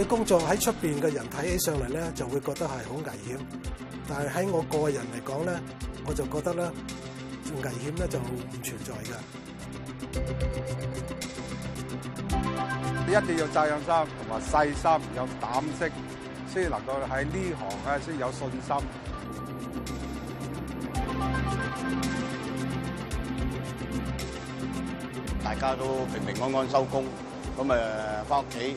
啲工作喺出边嘅人睇起上嚟咧，就會覺得係好危險。但系喺我個人嚟講咧，我就覺得咧，危險咧就唔存在嘅。一定要责任心同埋細心，有膽識，先能夠喺呢行咧先有信心。大家都平平安安收工，咁诶翻屋企。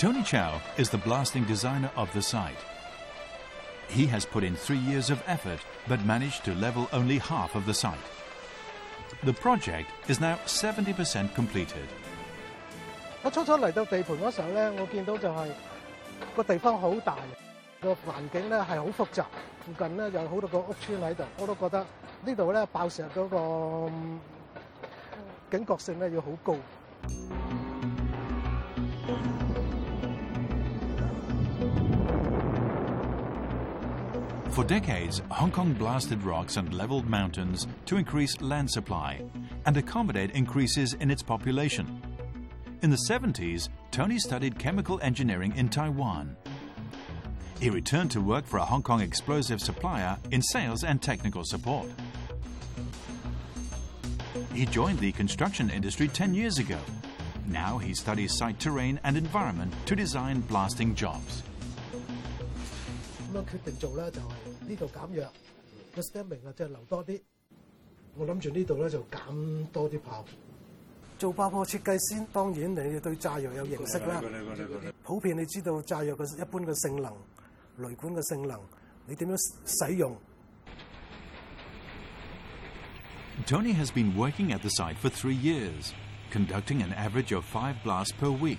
Tony Chow is the blasting designer of the site. He has put in three years of effort, but managed to level only half of the site. The project is now 70% completed. 我初初嚟到地盤嗰時候咧，我見到就係、是、個地方好大，個環境咧係好複雜，附近咧有好多個屋村喺度，我都覺得呢度咧爆石嗰個警覺性咧要好高。For decades, Hong Kong blasted rocks and leveled mountains to increase land supply and accommodate increases in its population. In the 70s, Tony studied chemical engineering in Taiwan. He returned to work for a Hong Kong explosive supplier in sales and technical support. He joined the construction industry 10 years ago. Now he studies site terrain and environment to design blasting jobs. 呢度減弱個 s t e m p i 啊，即係留多啲。我諗住呢度咧就減多啲炮。做爆破設計先，當然你對炸藥有認識啦。普遍你知道炸藥嘅一般嘅性能、雷管嘅性能，你點樣使用？Tony has been working at the site for three years, conducting an average of five blasts per week.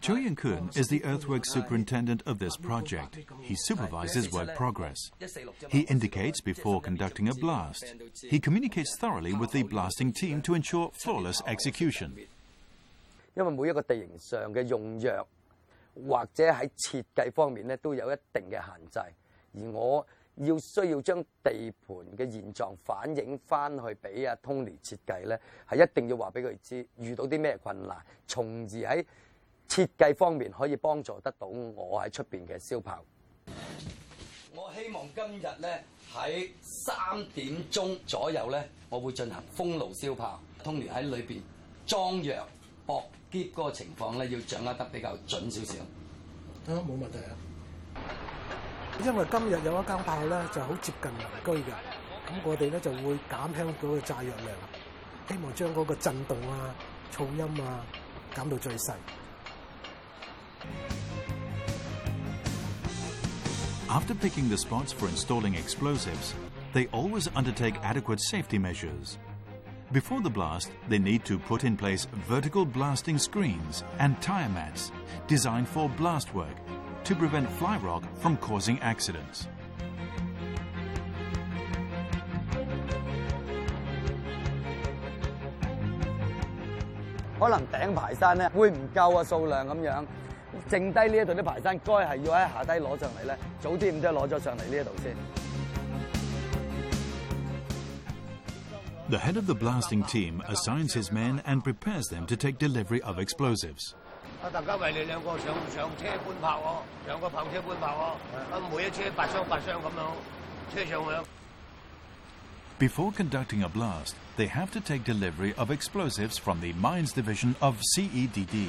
Julian Kuhn is the earthwork superintendent of this project. He supervises work progress. He indicates before conducting a blast. He communicates thoroughly with the blasting team to ensure flawless execution. 因為每一個地形上嘅用藥或者喺設計方面咧都有一定嘅限制，而我要需要將地盤嘅現狀反映翻去俾阿 Tony 設計咧，係一定要話俾佢知遇到啲咩困難，從而喺設計方面可以幫助得到我喺出邊嘅燒炮。我希望今日咧喺三點鐘左右咧，我會進行封路燒炮，通聯喺裏邊裝藥、搏劫嗰個情況咧，要掌握得比較準少少。得冇問題啊。因為今日有一間炮咧就好接近民居㗎，咁我哋咧就會減輕嗰個炸藥量，希望將嗰個震動啊、噪音啊減到最細。After picking the spots for installing explosives, they always undertake adequate safety measures. Before the blast, they need to put in place vertical blasting screens and tire mats designed for blast work to prevent fly rock from causing accidents. Perhaps the head of the blasting team assigns his men and prepares them to take delivery of explosives. 啊！大家為你兩個上上車搬炮喎，兩個炮車搬炮喎，啊每一車八箱八箱咁樣車上去。Before conducting a blast, they have to take delivery of explosives from the Mines Division of CEDD.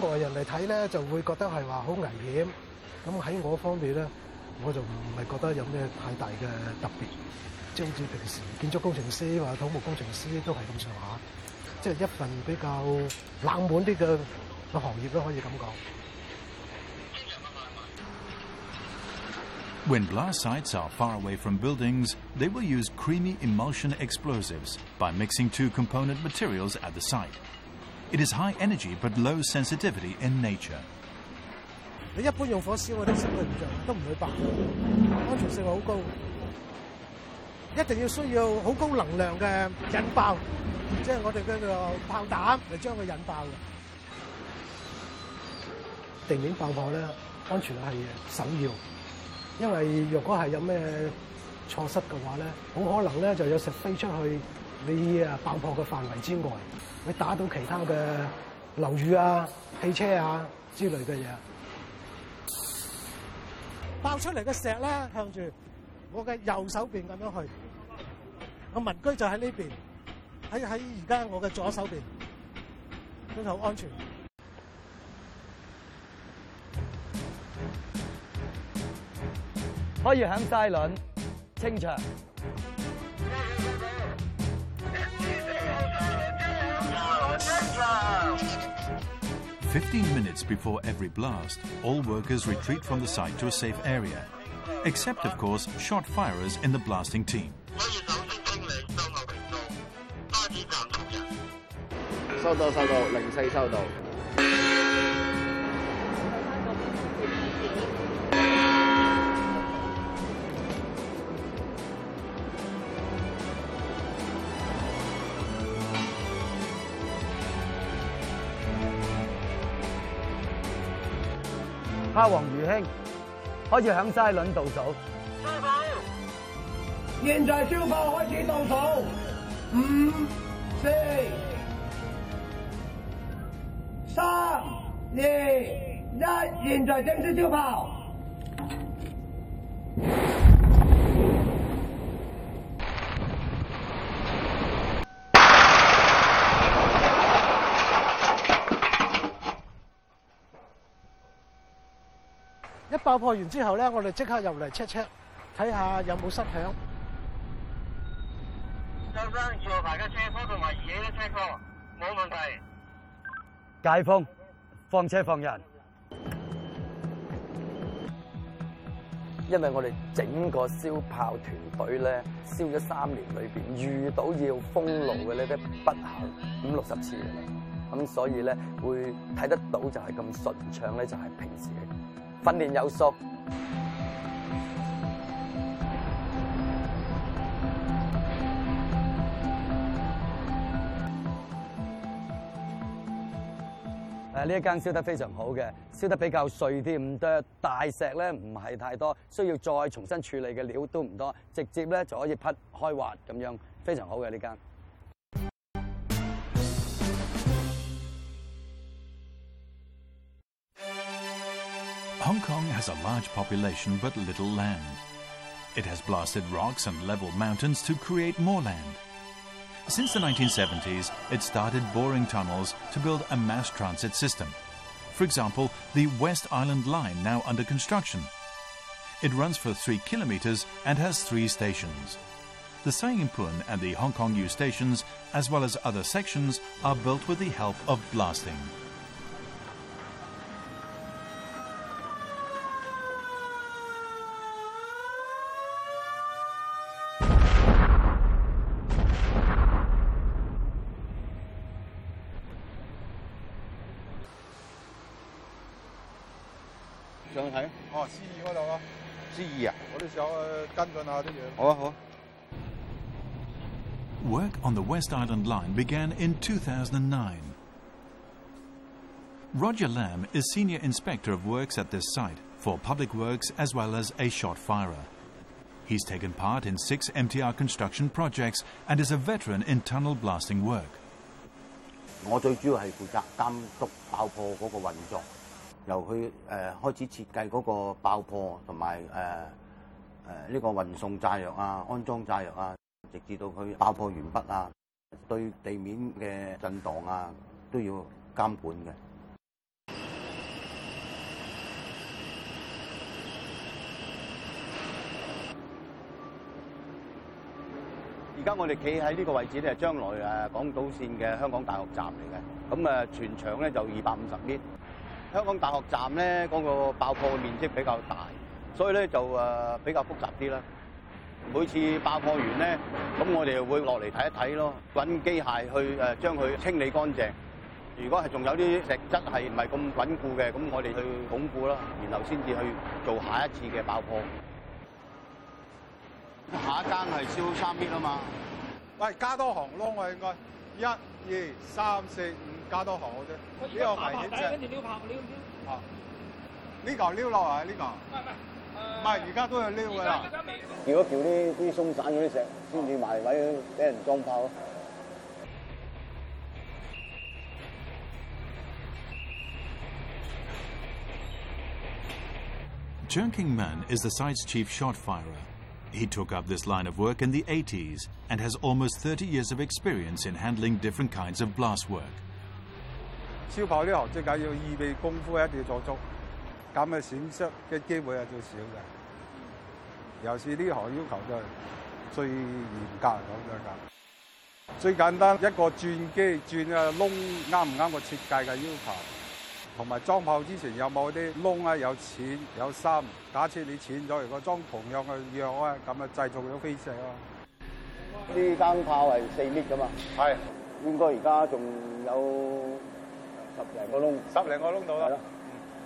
外人嚟睇咧，就會覺得係話好危險。咁喺我方面咧，我就唔係覺得有咩太大嘅特別。即係好似平時建築工程師或者土木工程師都係咁上下，即係一份比較冷門啲嘅嘅行業都可以咁講。When blast sites are far away from buildings, they will use creamy emulsion explosives by mixing two component materials at the site. It is high energy but low sensitivity in nature. 你一般用火燒嗰啲室內唔都唔會爆，安全性好高。一定要需要好高能量嘅引爆，即、就、係、我哋叫做炮彈嚟將佢引爆嘅。地面爆破咧，安全係首要，因為若果係有咩錯失嘅話咧，好可能咧就有石飛出去。你啊爆破嘅範圍之外，你打到其他嘅樓宇啊、汽車啊之類嘅嘢，爆出嚟嘅石咧向住我嘅右手邊咁樣去，個民居就喺呢邊，喺喺而家我嘅左手邊，都係好安全，可以響西輪清場。15 minutes before every blast, all workers retreat from the site to a safe area, except, of course, shot firers in the blasting team. 王宇兴开始响晒轮倒数，裁判，现在消炮开始倒数，五、四、三、二、一，现在正式消炮。爆破完之后咧，我哋即刻入嚟 check check，睇下有冇失响。张生，二号牌嘅车科同埋爷嘅车科冇问题。解封，放车放人。因为我哋整个烧炮团队咧，烧咗三年里边，遇到要封路嘅呢啲不幸五六十次啦。咁所以咧会睇得到就系咁顺畅咧，就系平时。訓練有素，呢一間燒得非常好嘅，燒得比較碎啲，唔多大石咧唔係太多，需要再重新處理嘅料都唔多，直接咧就可以劈開挖咁樣，非常好嘅呢間。Hong Kong has a large population but little land. It has blasted rocks and leveled mountains to create more land. Since the 1970s, it started boring tunnels to build a mass transit system. For example, the West Island Line, now under construction. It runs for three kilometers and has three stations. The Tsai Ing and the Hong Kong U stations, as well as other sections, are built with the help of blasting. Work on the West Island Line began in 2009. Roger Lamb is Senior Inspector of Works at this site for Public Works as well as a shot firer. He's taken part in six MTR construction projects and is a veteran in tunnel blasting work. 我最主要係負責監督爆破嗰個運作，由佢誒、呃、開始設計嗰個爆破同埋誒。呃誒呢個運送炸藥啊、安裝炸藥啊，直至到佢爆破完畢啊，對地面嘅震盪啊，都要監管嘅。而家我哋企喺呢個位置咧，將來誒港島線嘅香港大學站嚟嘅，咁誒全長咧就二百五十米。香港大學站咧嗰個爆破嘅面積比較大。所以咧就誒比較複雜啲啦。每次爆破完咧，咁我哋會落嚟睇一睇咯，揾機械去誒將佢清理乾淨。如果係仲有啲石質係唔係咁穩固嘅，咁我哋去鞏固啦，然後先至去做下一次嘅爆破。下一間係燒三邊啊嘛！喂，加多行咯，我應該一二三四五，加多行嘅啫。呢個係點啫？住撩拍，撩鷯。啊！呢個撩落啊！呢個。唔係唔係。唔係，而家都有撩㗎啦。撬一撬啲啲鬆散嗰啲石，先至埋位俾人裝炮咯。Cheung King Man is the site's chief shot firer. He took up this line of work in the 80s and has almost 30 years of experience in handling different kinds of blast work. 燒炮呢行最緊要預備功夫一定要做足。咁嘅損失嘅機會係最少嘅，尤其是呢行要求就最嚴格咁樣噶。最簡單一個轉機轉啊窿啱唔啱個設計嘅要求，同埋裝炮之前有冇啲窿啊有淺有深？假設你淺咗，如果裝同樣嘅藥啊，咁啊製造咗飛射啊？呢間炮係四米㗎嘛？係應該而家仲有十零個窿。十零個窿到啦。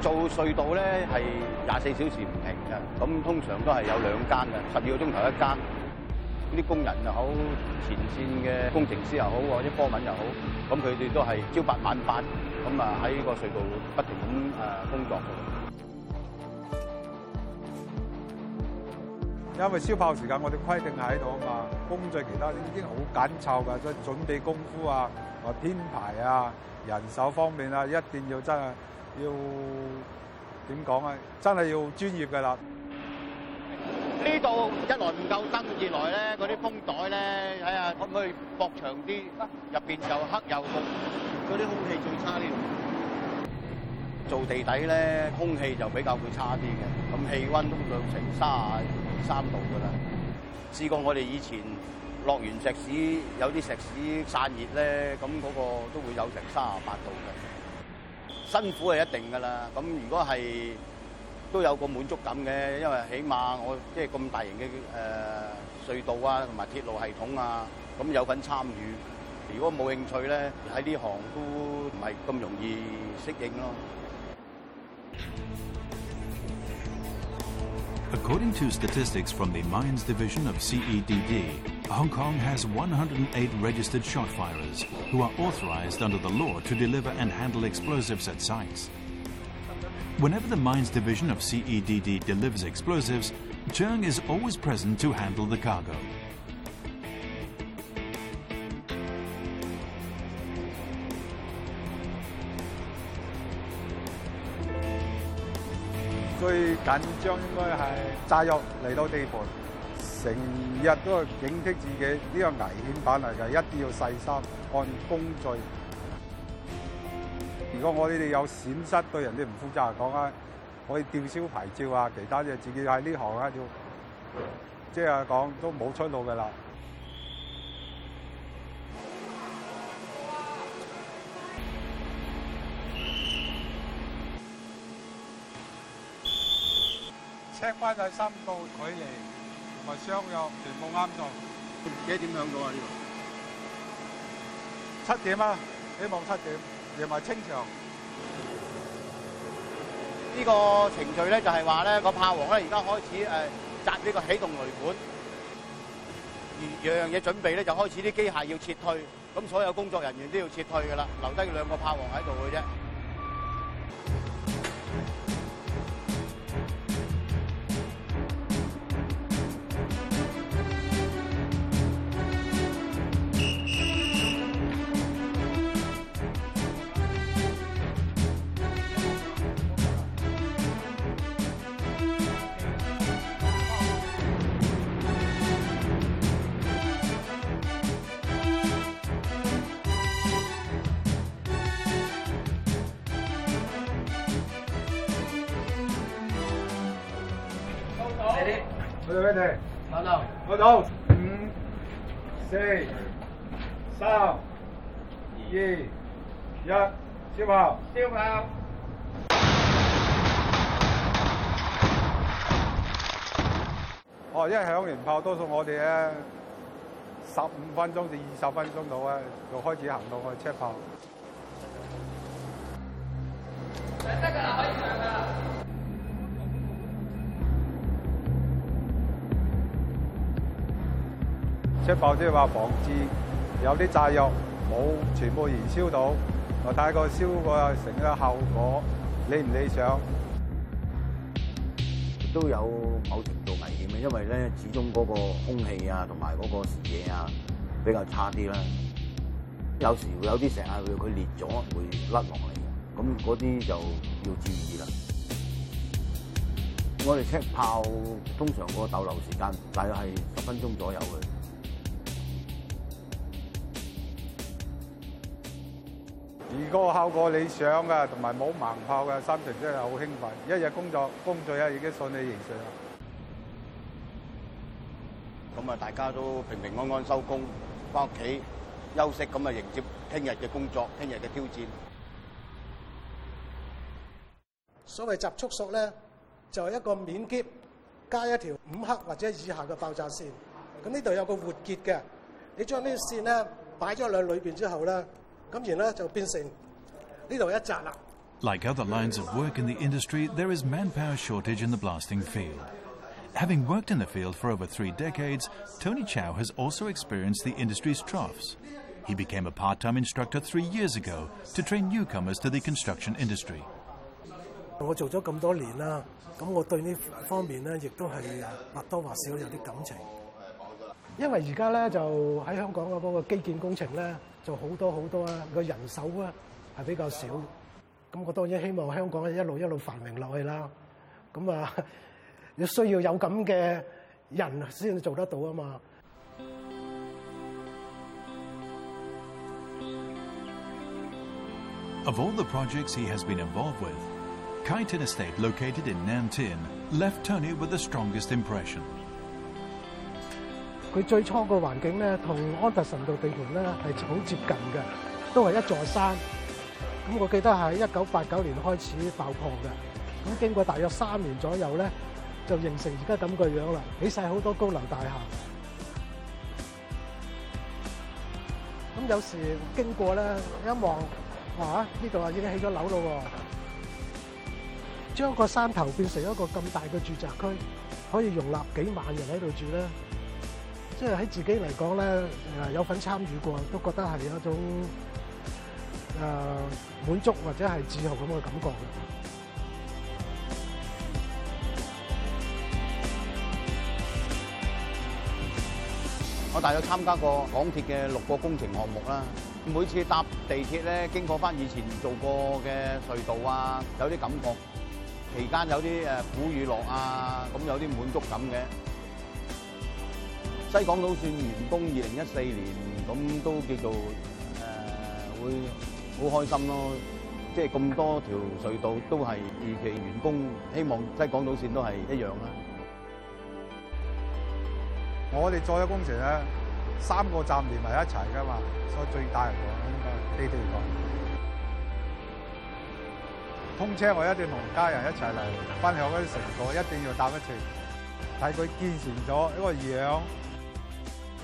做隧道咧系廿四小時唔停嘅，咁通常都系有兩間嘅，十二個鐘頭一間。啲工人又好，前線嘅工程師又好，或者科文又好，咁佢哋都係朝八晚八，咁啊喺個隧道不停咁誒工作。因為燒炮時間，我哋規定喺度啊嘛，工序其他已經好緊湊噶，即係準備功夫啊、編排啊、人手方面啊，一定要真係。要点讲啊？真系要专业噶啦。呢度一来唔够灯，二来咧嗰啲风袋咧，睇下可唔可以博长啲。入边又黑又闷，嗰啲空气最差呢度。做地底咧，空气就比较会差啲嘅。咁气温都两成卅三度噶啦。试过我哋以前落完石屎，有啲石屎散热咧，咁嗰个都会有成卅八度嘅。辛苦係一定噶啦，咁如果係都有個滿足感嘅，因為起碼我即係咁大型嘅誒隧道啊，同埋鐵路系統啊，咁有份參與。如果冇興趣咧，喺呢行都唔係咁容易適應咯。According to statistics from the Mines Division of CEDD. Hong Kong has 108 registered shot firers who are authorized under the law to deliver and handle explosives at sites. Whenever the Mines Division of CEDD delivers explosives, Cheng is always present to handle the cargo. 最緊張應該係炸藥嚟到地盤。成日都警惕自己，呢個危險品嚟嘅，一定要細心按工序。如果我哋哋有損失，對人哋唔負責，講啊，可以吊銷牌照啊，其他嘢自己喺呢行啊，要即係講都冇出路噶啦。車翻去深度距離。埋箱又全部啱咗，几点得點啊！呢度七點啊，希望七點，夜埋清場。呢個程序咧就係話咧個炮王咧而家開始诶扎呢個起動雷管，而樣樣嘢準備咧就開始啲機械要撤退，咁所有工作人員都要撤退噶啦，留低兩個炮王喺度嘅啫。到五、四、三、二、一，消炮！消炮！哦，因为响连炮，多數我哋咧十五分钟至二十分钟度咧，就开始行到去车炮。得噶啦，开始。即爆即係話防止有啲炸藥冇全部燃燒到，我睇個燒個成個效果理唔理想，都有某程度危險嘅，因為咧始終嗰個空氣啊同埋嗰個視野啊比較差啲啦。有時會有啲成日佢佢裂咗會甩落嚟，咁嗰啲就要注意啦。我哋 check 炮通常個逗留時間大概係十分鐘左右嘅。如果效果理想嘅，同埋冇盲炮嘅，心情真係好興奮。一日工作工作咧，已經順利形成。咁啊，大家都平平安安收工，翻屋企休息，咁啊，迎接聽日嘅工作，聽日嘅挑戰。所謂集束索咧，就係一個免結加一條五克或者以下嘅爆炸線。咁呢度有個活結嘅，你將呢條線咧擺咗落裏邊之後咧。Like other lines of work in the industry, there is manpower shortage in the blasting field. Having worked in the field for over three decades, Tony Chow has also experienced the industry's troughs. He became a part time instructor three years ago to train newcomers to the construction industry. 我做咗咁多年啦，咁我對呢方面咧，亦都係或多或少有啲感情。因為而家咧就喺香港嗰個基建工程咧，做好多好多啊！個人手啊，係比較少。咁我當然希望香港一路一路繁榮落去啦。咁啊，要需要有咁嘅人先做得到啊嘛。佢最初個環境咧，同安特臣道地盤咧係好接近嘅，都係一座山。咁我記得喺一九八九年開始爆破嘅。咁經過大約三年左右咧，就形成而家咁個樣啦，起晒好多高樓大廈。咁有時經過咧，一望啊，呢度啊已經起咗樓咯喎，將個山頭變成一個咁大嘅住宅區，可以容納幾萬人喺度住咧。即係喺自己嚟講咧，有份參與過都覺得係有一種誒滿足或者係自豪咁嘅感覺。我大約參加過港鐵嘅六個工程項目啦。每次搭地鐵咧，經過翻以前做過嘅隧道啊，有啲感覺。期間有啲誒苦與樂啊，咁有啲滿足感嘅。西港島線完工二零一四年，咁都叫做誒會好開心咯！即係咁多條隧道都係，期員工希望西港島線都係一樣啦。我哋做咗工程咧，三個站連埋一齊噶嘛，所以最大嘅講應該呢條講。通車我一定同家人一齊嚟分享嗰啲成果，一定要搭一次，睇佢建成咗一個樣。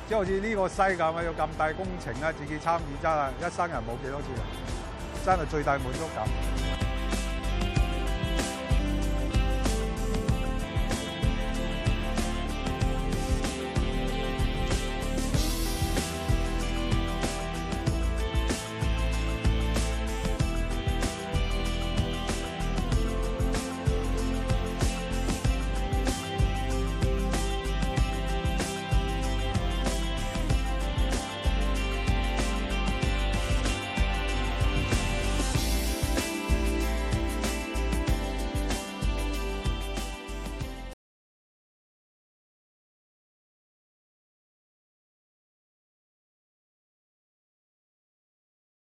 即係好似呢個西咁啊，有咁大工程啊，自己參與真係一生人冇幾多次啊，真係最大滿足感。